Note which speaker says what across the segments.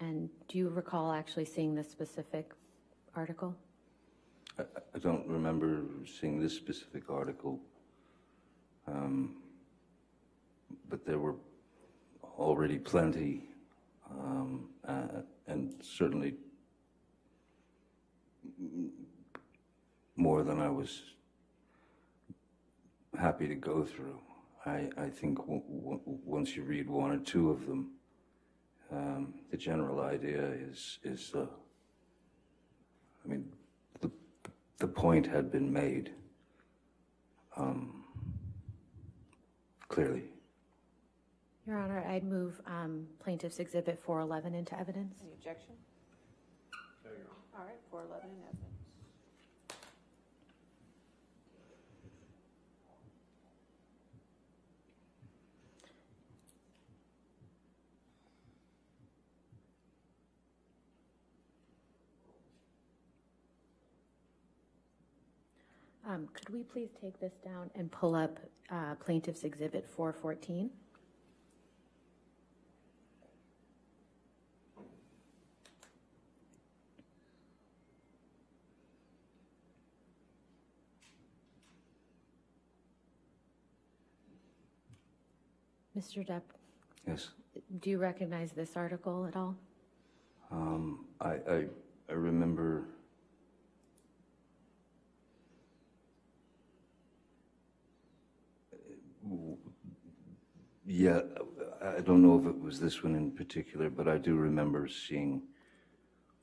Speaker 1: And do you recall actually seeing this specific article?
Speaker 2: I, I don't remember seeing this specific article, um, but there were already plenty, um, uh, and certainly more than I was happy to go through. I, I think once you read one or two of them, um, the general idea is is uh, I mean the the point had been made um, clearly.
Speaker 1: Your Honor, I'd move um, Plaintiff's Exhibit 411 into evidence.
Speaker 3: Any objection? All right, 411 in evidence.
Speaker 1: Um, Could we please take this down and pull up uh, Plaintiff's Exhibit 414? Mr. Depp,
Speaker 2: Yes.
Speaker 1: do you recognize this article at all?
Speaker 2: Um, I, I, I remember yeah, I don't know if it was this one in particular, but I do remember seeing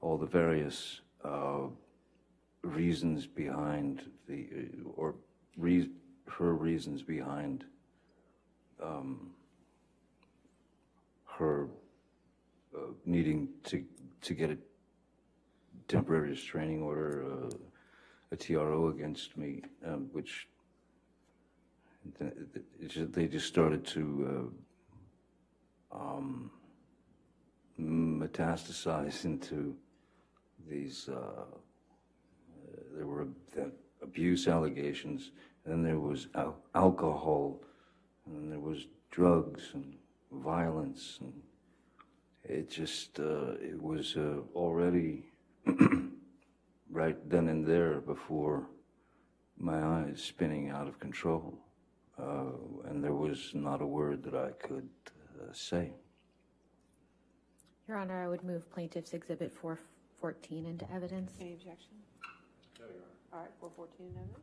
Speaker 2: all the various uh, reasons behind the, or re- her reasons behind um, her uh, needing to to get a temporary restraining order, uh, a TRO against me, um, which they just started to uh, um, metastasize into these. Uh, uh, there were abuse allegations, and then there was al- alcohol, and then there was drugs and violence and it just uh, it was uh, already right then and there before my eyes spinning out of control uh, and there was not a word that i could uh, say
Speaker 1: Your Honor, I would move Plaintiff's Exhibit 414 into evidence.
Speaker 3: Any objection? All right, 414 in evidence.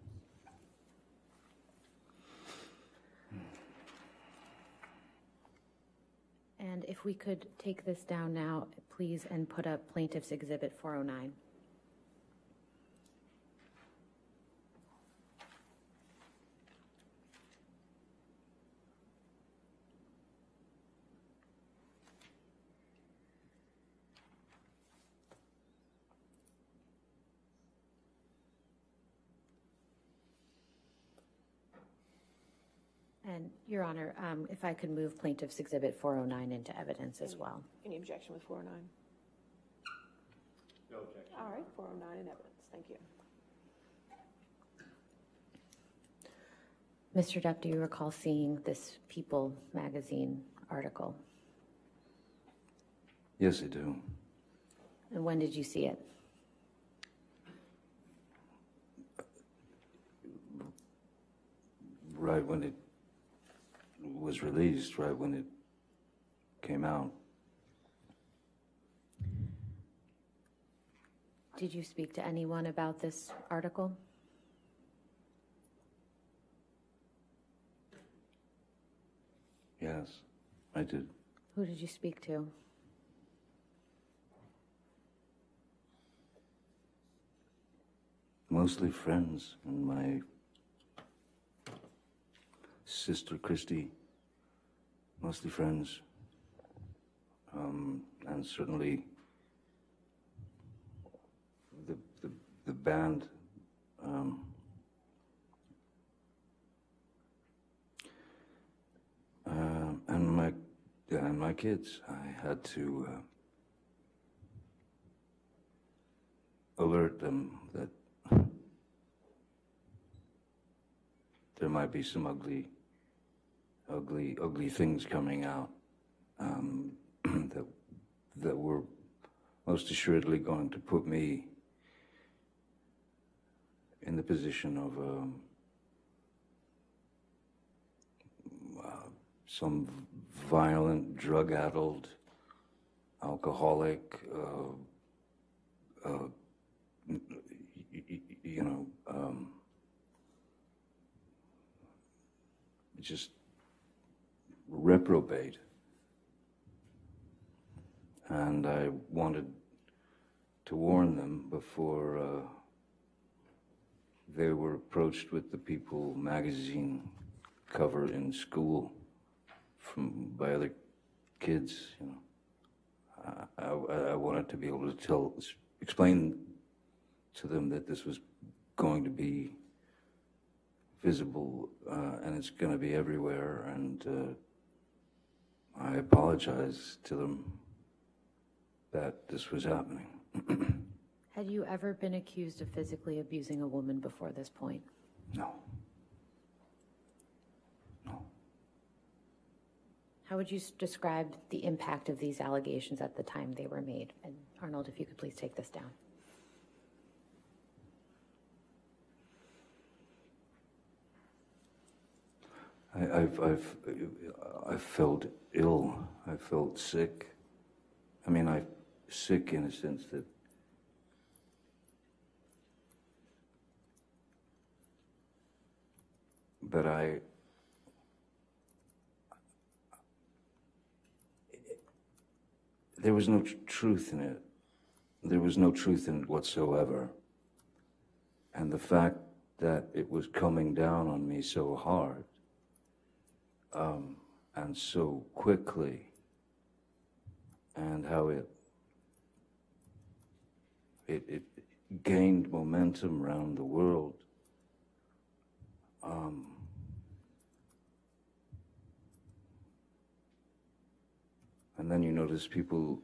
Speaker 1: And if we could take this down now, please, and put up Plaintiff's Exhibit 409. And, Your Honor, um, if I could move Plaintiff's Exhibit 409 into evidence as well.
Speaker 3: Any objection with 409? No objection. All right, 409 in evidence. Thank you.
Speaker 1: Mr. Depp, do you recall seeing this People magazine article?
Speaker 2: yes i do
Speaker 1: And when did you see it?
Speaker 2: right when it was released right when it came out
Speaker 1: Did you speak to anyone about this article?
Speaker 2: yes i did
Speaker 1: Who did you speak to?
Speaker 2: mostly friends and my sister Christi, mostly friends, um, and certainly the the, the band. Um, um, and my and my kids, I had to uh, alert them that there might be some ugly, ugly, ugly things coming out um, that that were most assuredly going to put me in the position of um, uh, some violent, drug-addled, alcoholic, uh, uh, you know, um, just reprobate. And I wanted to warn them before uh, they were approached with the People magazine cover in school from by other kids. You know, I, I, I wanted to be able to tell, explain to them that this was going to be visible uh, and it's going to be everywhere. And uh, I apologize to them that this was happening.
Speaker 1: Had you ever been accused of physically abusing a woman before this point?
Speaker 2: No. No.
Speaker 1: How would you s- describe the impact of these allegations at the time they were made? And Arnold, if you could please take this down.
Speaker 2: I, I've, I've, I've felt ill. I felt sick. I mean, I sick in a sense that but I there was no tr- truth in it. There was no truth in it whatsoever. And the fact that it was coming down on me so hard um, and so quickly, and how it, it it gained momentum around the world. Um, and then you notice people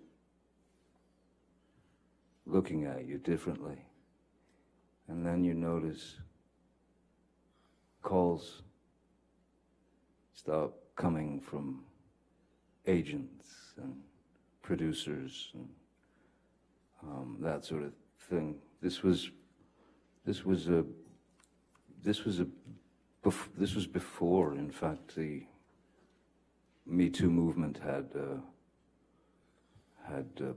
Speaker 2: looking at you differently. And then you notice calls start coming from agents and producers and um, that sort of thing. This was, this was a, this was a, this was before, in fact, the Me Too movement had uh, had uh,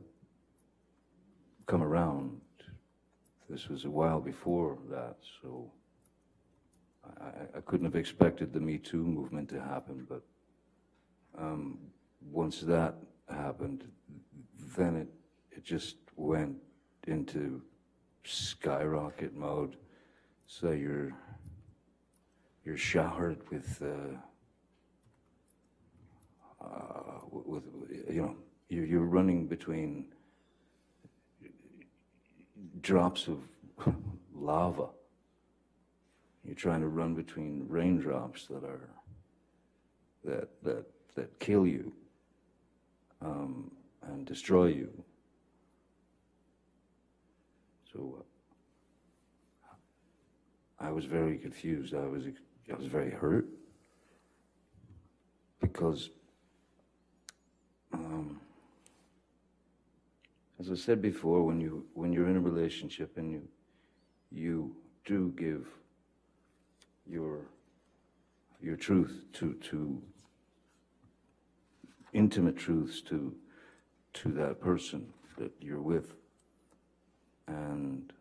Speaker 2: come around. This was a while before that, so I, I- couldn't have expected the Me Too movement to happen, but um, once that happened, then it, it just went into skyrocket mode. So you're, you're showered with, uh, uh, with, you know, you're, you're running between drops of lava. You're trying to run between raindrops that are that that that kill you um, and destroy you. So uh, I was very confused. I was I was very hurt because, um, as I said before, when you when you're in a relationship and you you do give your your truth to to intimate truths to to that person that you're with. And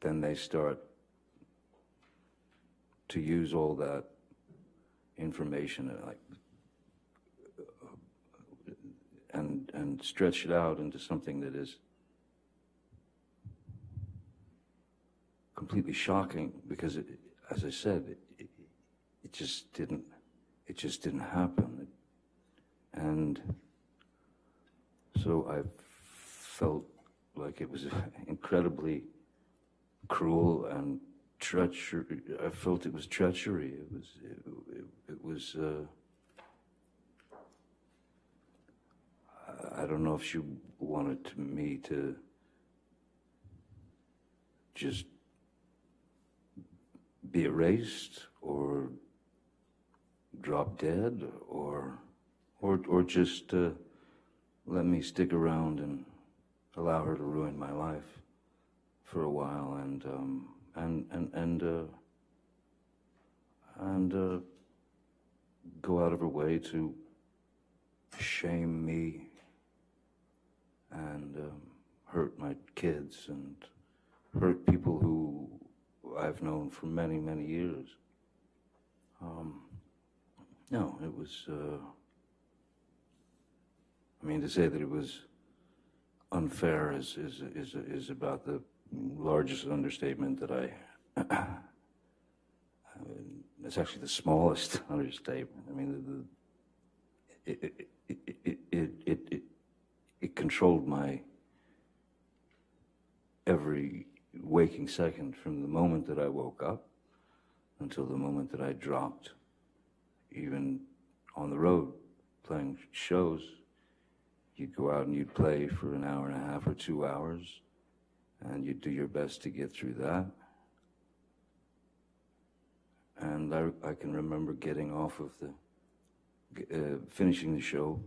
Speaker 2: then they start to use all that information uh, like uh, and and stretch it out into something that is completely shocking because it, as I said it, it, just didn't it just didn't happen and so I felt like it was incredibly cruel and treachery. I felt it was treachery. It was, it, it, it was, uh, I- I don't know if she wanted me to just be erased or drop dead or, or, or just, uh, let me stick around and allow her to ruin my life for a while and um, and and and uh, and uh, go out of her way to shame me and um, hurt my kids and hurt people who I've known for many many years. Um, no, it was. Uh, I mean, to say that it was unfair is is is is about the largest understatement that I. it's actually the smallest understatement. I mean, the, the, it, it, it, it, it, it, it controlled my every waking second from the moment that I woke up until the moment that I dropped, even on the road playing shows. You'd go out and you'd play for an hour and a half or two hours, and you'd do your best to get through that. And I, I can remember getting off of the, uh, finishing the show,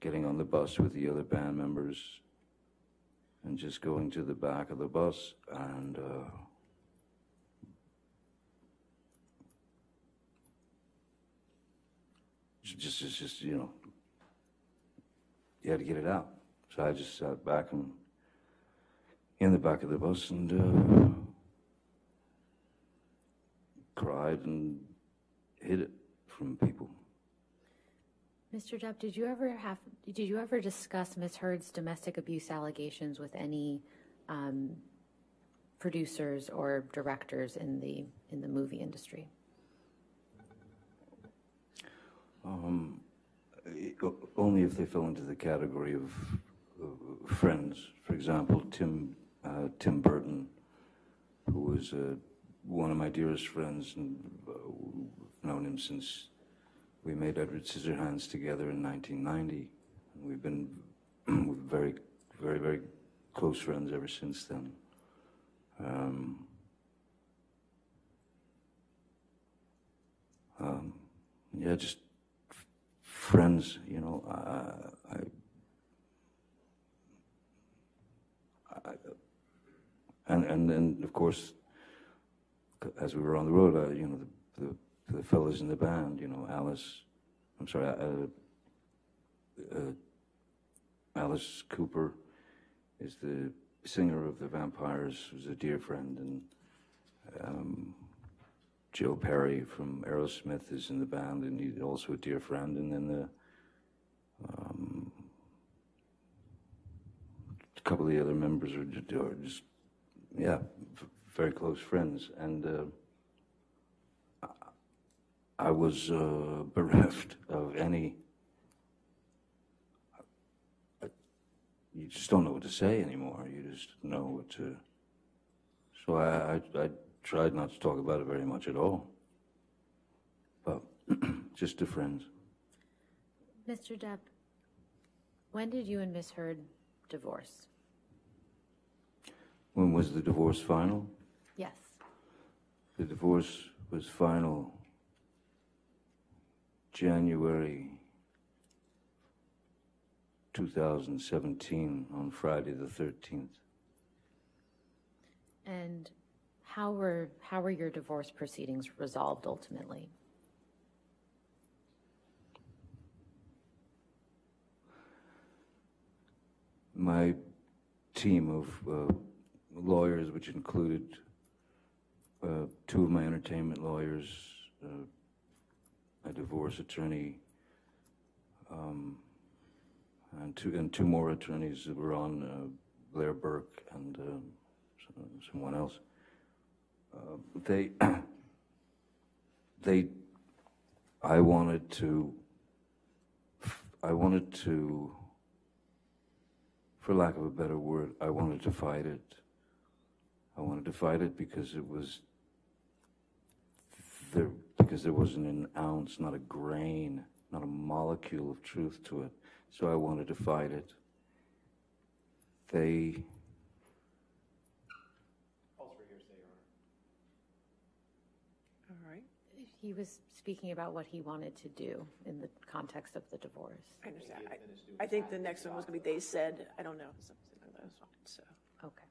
Speaker 2: getting on the bus with the other band members, and just going to the back of the bus and uh, just, just, just, you know, you had to get it out. So I just sat back and in the back of the bus and uh, cried and hid it from people.
Speaker 1: Mr. Depp, did you ever have, did you ever discuss Ms. Heard's domestic abuse allegations with any um, producers or directors in the, in the movie industry?
Speaker 2: Um, only if they fell into the category of uh, friends. For example, Tim uh, Tim Burton, who was uh, one of my dearest friends, and uh, known him since we made Edward Scissorhands together in 1990. And we've been very, very, very close friends ever since then. Um, um, yeah, just friends, you know. I, I, I, and and then of course, as we were on the road, uh, you know, the, the the fellas in the band, you know, Alice, I'm sorry, uh, uh, Alice Cooper is the singer of the Vampires, who's a dear friend, and um, Joe Perry from Aerosmith is in the band, and he's also a dear friend. And then the um, a couple of the other members are just, are just yeah, very close friends. And uh, I I was uh, bereft of any. You just don't know what to say anymore. You just know what to. So I, I, I tried not to talk about it very much at all. But just to friends.
Speaker 1: Mr. Depp, when did you and Miss Heard divorce?
Speaker 2: When was the divorce final?
Speaker 1: Yes.
Speaker 2: The divorce was final January 2017 on Friday the 13th.
Speaker 1: And how were, how were your divorce proceedings resolved ultimately?
Speaker 2: My team of uh, lawyers, which included uh, two of my entertainment lawyers, uh, a divorce attorney, um, and two and two more attorneys that were on uh, Blair Berk and uh, someone else. Uh, they they I wanted to I wanted to for lack of a better word, I wanted to fight it. I wanted to fight it because it was there because there wasn't an ounce, not a grain, not a molecule of truth to it. So I wanted to fight it. They
Speaker 3: All right,
Speaker 1: He was speaking about what he wanted to do in the context of the divorce.
Speaker 3: I understand. I- I think the next one was going to be they said, I don't know. something like That's fine, so.
Speaker 1: Okay,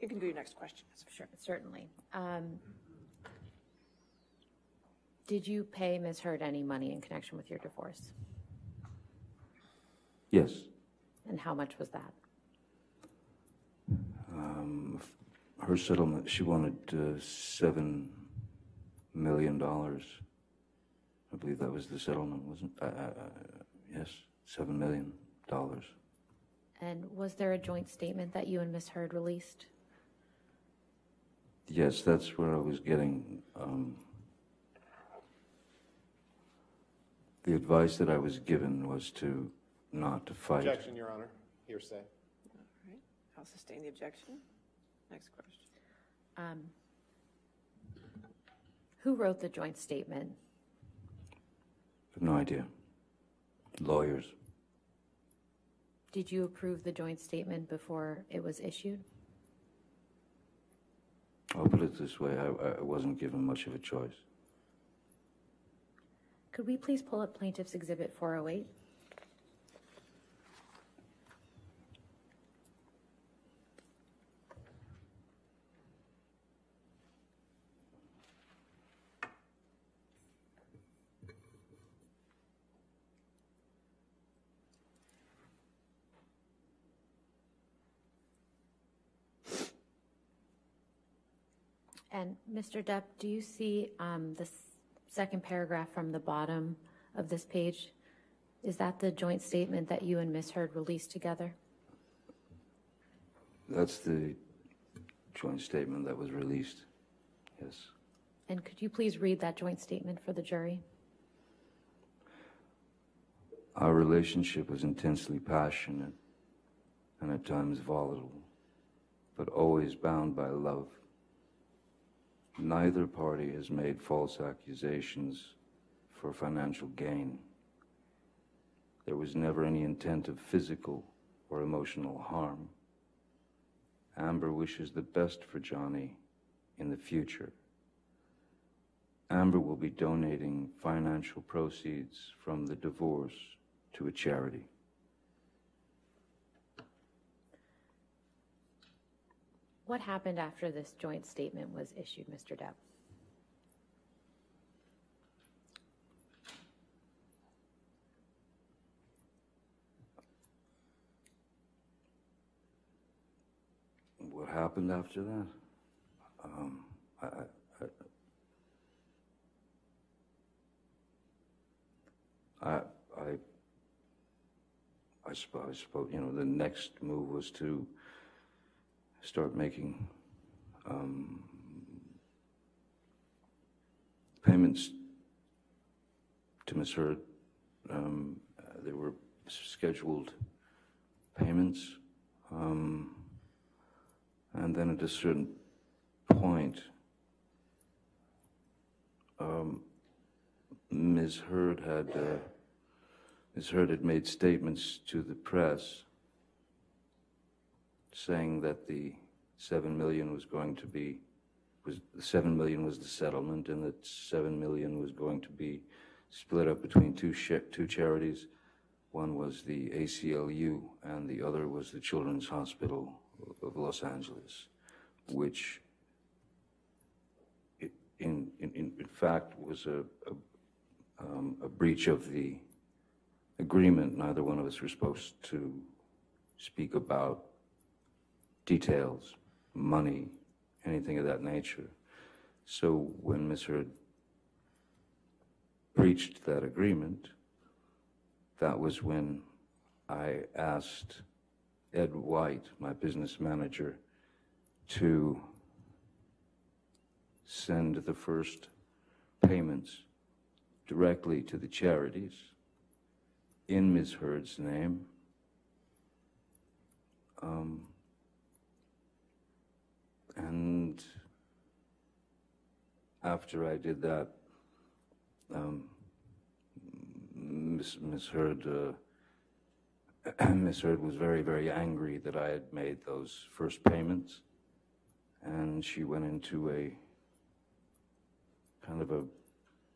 Speaker 3: You can do your next question.
Speaker 1: sure, certainly. Um, Did you pay Ms. Heard any money in connection with your divorce?
Speaker 2: Yes.
Speaker 1: And how much was that?
Speaker 2: Um, Her settlement, she wanted uh, $7 million. I believe that was the settlement, wasn't, uh, uh, uh, yes, $7 million.
Speaker 1: And was there a joint statement that you and Ms. Heard released?
Speaker 2: Yes, that's where I was getting, um, the advice that I was given was to not to fight.
Speaker 4: Objection, Your Honor. Hearsay.
Speaker 3: All right, I'll sustain the objection. Next question.
Speaker 1: Um, Who wrote the joint statement?
Speaker 2: I have no idea. Lawyers.
Speaker 1: Did you approve the joint statement before it was issued?
Speaker 2: I'll put it this way, I, I wasn't given much of a choice.
Speaker 1: Could we please pull up Plaintiff's Exhibit 408? And Mr. Depp, do you see um, the s- second paragraph from the bottom of this page? Is that the joint statement that you and Ms. Heard released together?
Speaker 2: That's the joint statement that was released. Yes.
Speaker 1: And could you please read that joint statement for the jury?
Speaker 2: Our relationship was intensely passionate and at times volatile, but always bound by love. Neither party has made false accusations for financial gain. There was never any intent of physical or emotional harm. Amber wishes the best for Johnny in the future. Amber will be donating financial proceeds from the divorce to a charity.
Speaker 1: What happened after this joint statement was issued, Mr. Depp?
Speaker 2: What happened after that? Um, I, I, I, I, I, suppose, you know, the next move was to start making um, payments to Ms. Heard. Um, there were scheduled payments. Um, and then at a certain point, um, Ms. Heard had, uh, Ms. Heard had made statements to the press saying that the seven million was going to be, was, the seven million was the settlement and that seven million was going to be split up between two two charities. One was the ACLU and the other was the Children's Hospital of Los Angeles, which in, in, in in fact was a, a, um, a breach of the agreement. Neither one of us were supposed to speak about details, money, anything of that nature. So when. Heard breached that agreement, that was when I asked Ed White, my business manager, to send the first payments directly to the charities in Ms. Heard's name. Um, and after I did that, um, Miss Miss Heard, uh, Miss Heard was very very angry that I had made those first payments, and she went into a kind of a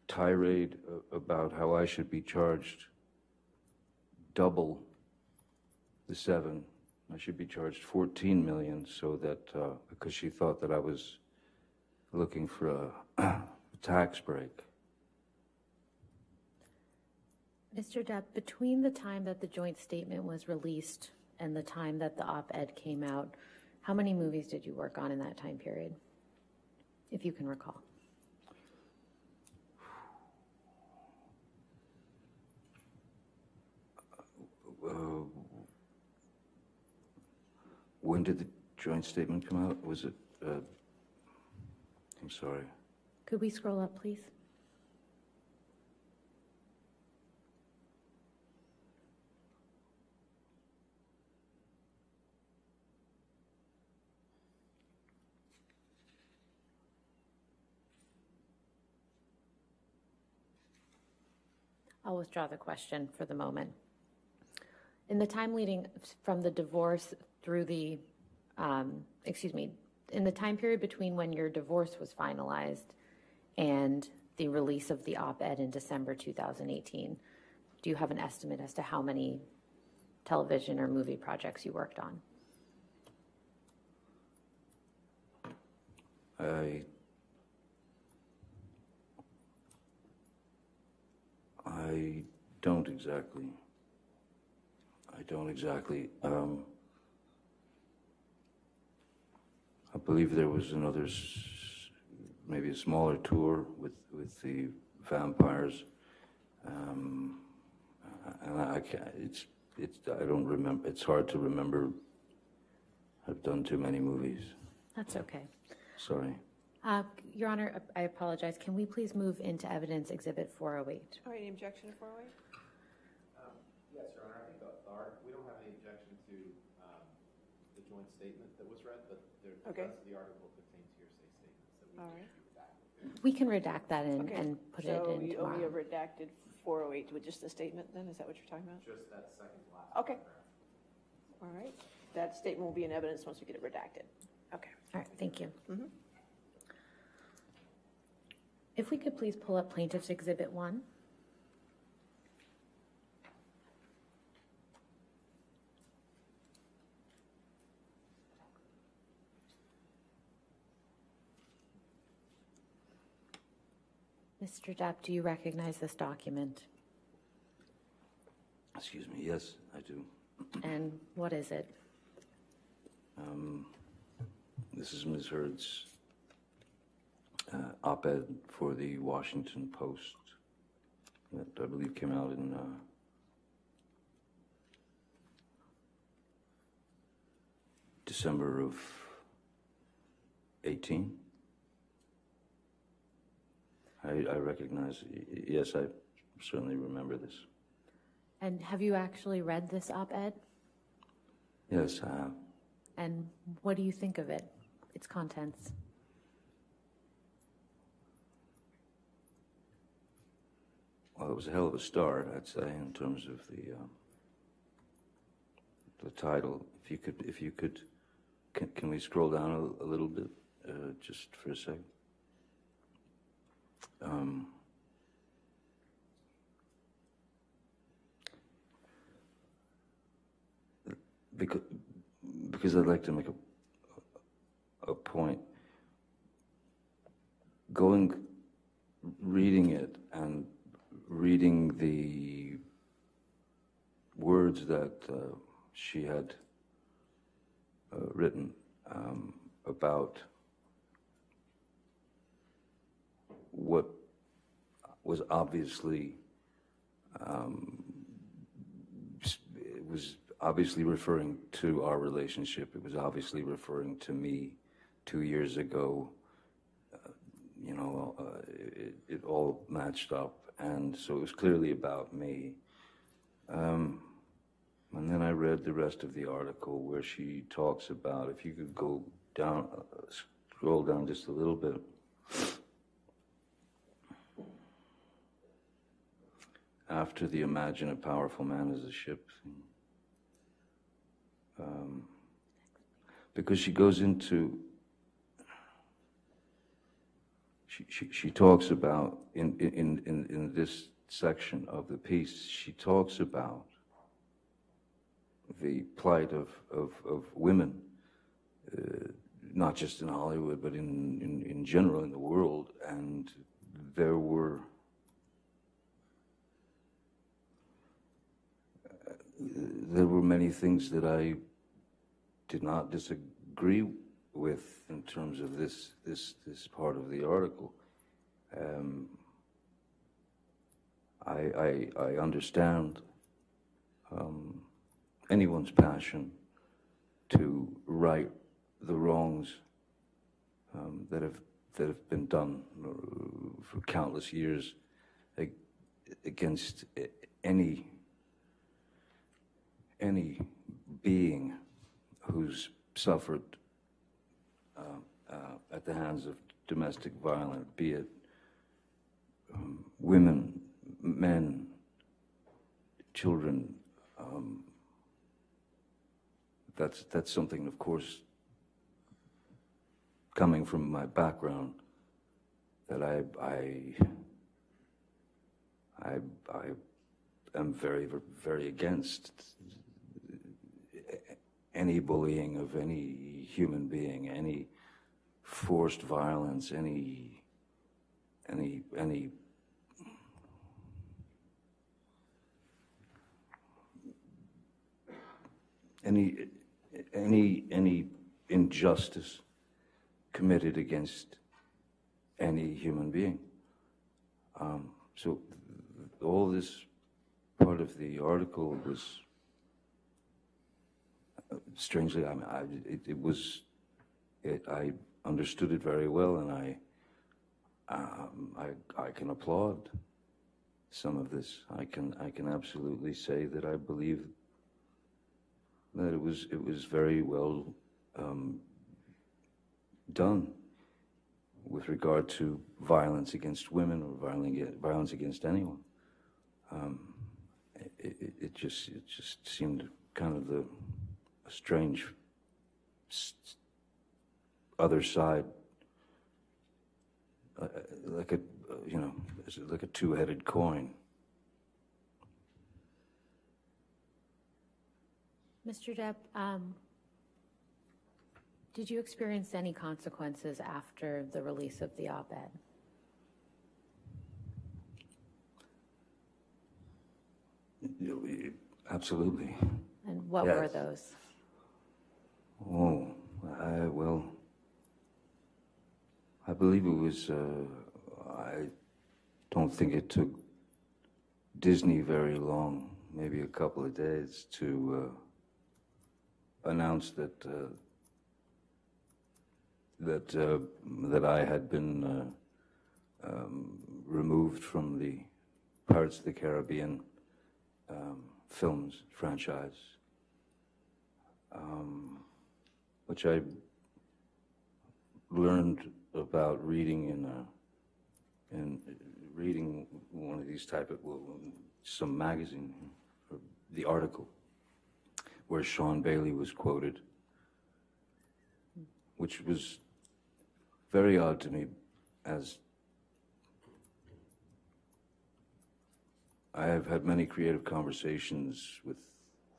Speaker 2: tirade about how I should be charged double the seven. I should be charged 14 million so that, uh, because she thought that I was looking for a, a tax break.
Speaker 1: Mr. Depp, between the time that the joint statement was released and the time that the op-ed came out, how many movies did you work on in that time period? If you can recall.
Speaker 2: Uh, When did the joint statement come out? Was it, uh, I'm sorry.
Speaker 1: Could we scroll up, please? I'll withdraw the question for the moment. In the time leading from the divorce through the, um, excuse me, in the time period between when your divorce was finalized and the release of the op-ed in December 2018, do you have an estimate as to how many television or movie projects you worked on?
Speaker 2: I, I don't exactly. I don't exactly. Um, I believe there was another, maybe a smaller tour with, with the vampires. Um, and I can't, it's, it's, I don't remember, it's hard to remember. I've done too many movies.
Speaker 1: That's okay.
Speaker 2: Sorry.
Speaker 1: Uh, Your Honor, I apologize. Can we please move into evidence Exhibit 408?
Speaker 3: All right, any objection to 408?
Speaker 4: Yes, Your Honor, I think uh, our, we don't have any objection to um, the joint statement that was read, but the the rest of the article contains hearsay statements that we
Speaker 3: All
Speaker 4: think
Speaker 3: right.
Speaker 4: Should be redacted.
Speaker 1: We can redact that and,
Speaker 3: Okay.
Speaker 1: and put it
Speaker 3: So
Speaker 1: in
Speaker 3: you only have
Speaker 1: tomorrow.
Speaker 3: redacted 408 with just the statement then? Is that what you're talking about?
Speaker 4: Just that second to last
Speaker 3: Okay.
Speaker 4: paragraph.
Speaker 3: All right. That statement will be in evidence once we get it redacted. Okay.
Speaker 1: All right, thank you.
Speaker 3: Mhm.
Speaker 1: If we could please pull up Plaintiff's Exhibit 1. Mr. Depp, do you recognize this document?
Speaker 2: Excuse me. Yes, I do.
Speaker 1: And what is it?
Speaker 2: Um, This is Ms. Heard's uh, op-ed for the Washington Post that I believe came out in uh, December of 18. I I recognize, yes, I certainly remember this.
Speaker 1: And have you actually read this op-ed?
Speaker 2: Yes, I have.
Speaker 1: And what do you think of it, its contents?
Speaker 2: Well, it was a hell of a start, I'd say, in terms of the uh, the title. If you could, if you could, can, can we scroll down a, a little bit, uh, just for a second? Um, because, because I'd like to make a, a point. Going, reading it and reading the words that uh, she had uh, written um, about what was obviously um, was obviously referring to our relationship. It was obviously referring to me two years ago. Uh, you know, uh, it, it all matched up, and so it was clearly about me. Um, and then I read the rest of the article where she talks about, if you could go down, uh, scroll down just a little bit. After the imagine a powerful man as a ship thing. Um, because she goes into, she, she, she talks about, in, in, in, in this section of the piece, she talks about the plight of, of, of women, uh, not just in Hollywood, but in, in, in general in the world. And there were there were many things that I did not disagree with in terms of this this this part of the article. Um, I, I I understand um, anyone's passion to right the wrongs um, that have that have been done uh, for countless years against any any being who's suffered uh, uh, at the hands of domestic violence, be it um, women, men, children. Um, that's that's something, of course, coming from my background, that I I I, I am very very against any bullying of any human being, any forced violence, any any any any any any injustice committed against any human being. Um, so all this part of the article was strangely, I, mean, I it, it, was, it, I understood it very well, and I, um, I, I can applaud some of this. I can, I can absolutely say that I believe that it was, it was very well um, done with regard to violence against women or violence against anyone. Um, it, it, it just, it just seemed kind of the a strange other side, uh, like a, you know, like a two-headed coin.
Speaker 1: Mr. Depp, um, did you experience any consequences after the release of the op-ed?
Speaker 2: Absolutely.
Speaker 1: And what were those?
Speaker 2: Oh, I, well, I believe it was, uh, I don't think it took Disney very long, maybe a couple of days, to uh, announce that uh, that uh, that I had been uh, um, removed from the Pirates of the Caribbean um, films franchise. Um, which I learned about reading in a, in reading one of these type of some magazine, the article where Sean Bailey was quoted, which was very odd to me, as I have had many creative conversations with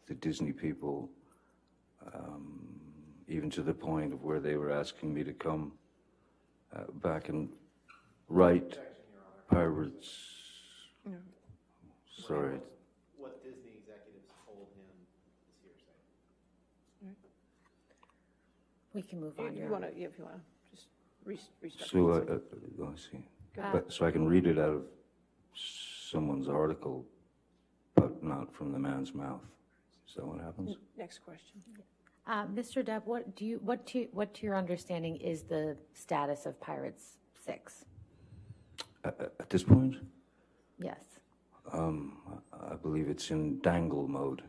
Speaker 2: the Disney people. Um, even to the point of where they were asking me to come uh, back and write Pirates. Sorry.
Speaker 4: What Disney executives told him is hearsay.
Speaker 1: We can move
Speaker 3: You-
Speaker 1: on.
Speaker 3: You
Speaker 1: Your
Speaker 3: want to, if you want to, just re- restart.
Speaker 2: So, uh, uh, let's see. But, so I can read it out of someone's article, but not from the man's mouth. Is that what happens?
Speaker 3: Next question.
Speaker 1: Uh, Mr. Depp, what do you, what to, what to your understanding is the status of Pirates Six?
Speaker 2: At, at this point,
Speaker 1: Yes.
Speaker 2: um, I believe it's in dangle mode.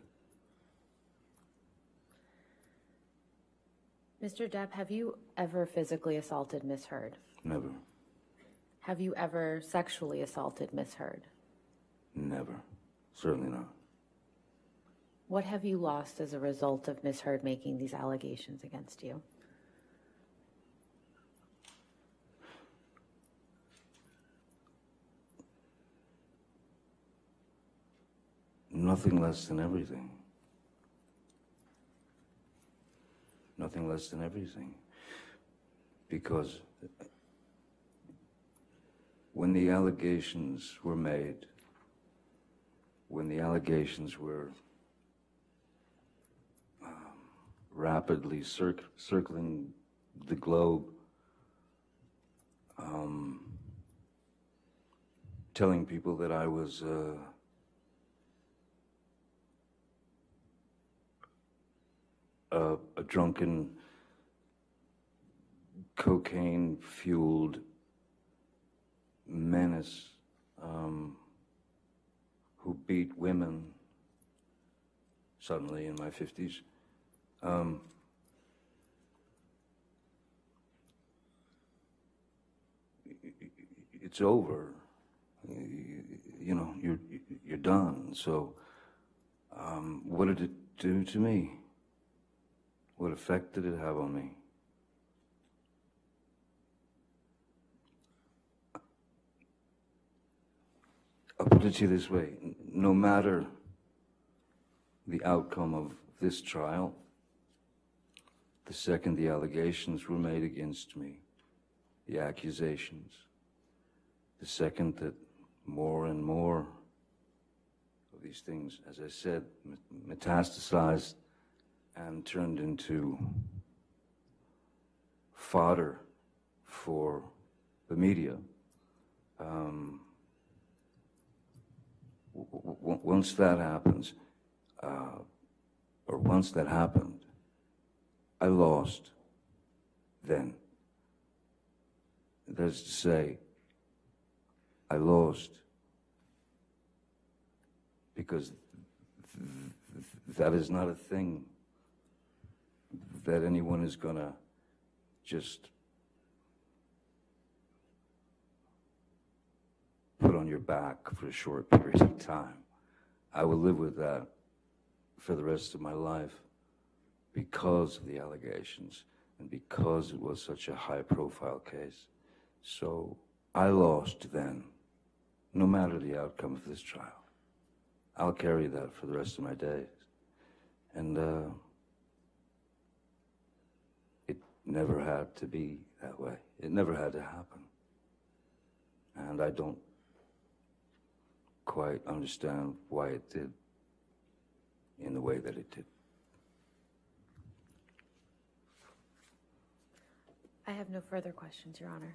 Speaker 1: Mr. Depp, have you ever physically assaulted Miss Heard?
Speaker 2: Never,
Speaker 1: Have you ever sexually assaulted Miss Heard?
Speaker 2: never, certainly not.
Speaker 1: What have you lost as a result of Miss Heard making these allegations against you?
Speaker 2: Nothing less than everything. nothing less than everything. Because when the allegations were made, when the allegations were um, rapidly circ- circling the globe, um, telling people that I was uh, a, a drunken, cocaine fueled menace um, who beat women suddenly in my 50s. Um, it's over. You, know, you're, you're done. So, um, what did it do to me? What effect did it have on me? I'll put it to you this way no matter the outcome of this trial, the second the allegations were made against me, the accusations, the second that more and more of these things, as I said, metastasized and turned into fodder for the media. Um, once that happens, uh, or once that happened, I lost then. That is to say, I lost because th- th- that is not a thing that anyone is going to just put on your back for a short period of time. I will live with that for the rest of my life because of the allegations and because it was such a high profile case. So I lost then, no matter the outcome of this trial. I'll carry that for the rest of my days. And uh, it never had to be that way. It never had to happen. And I don't quite understand why it did in the way that it did.
Speaker 1: I have no further questions, Your Honor.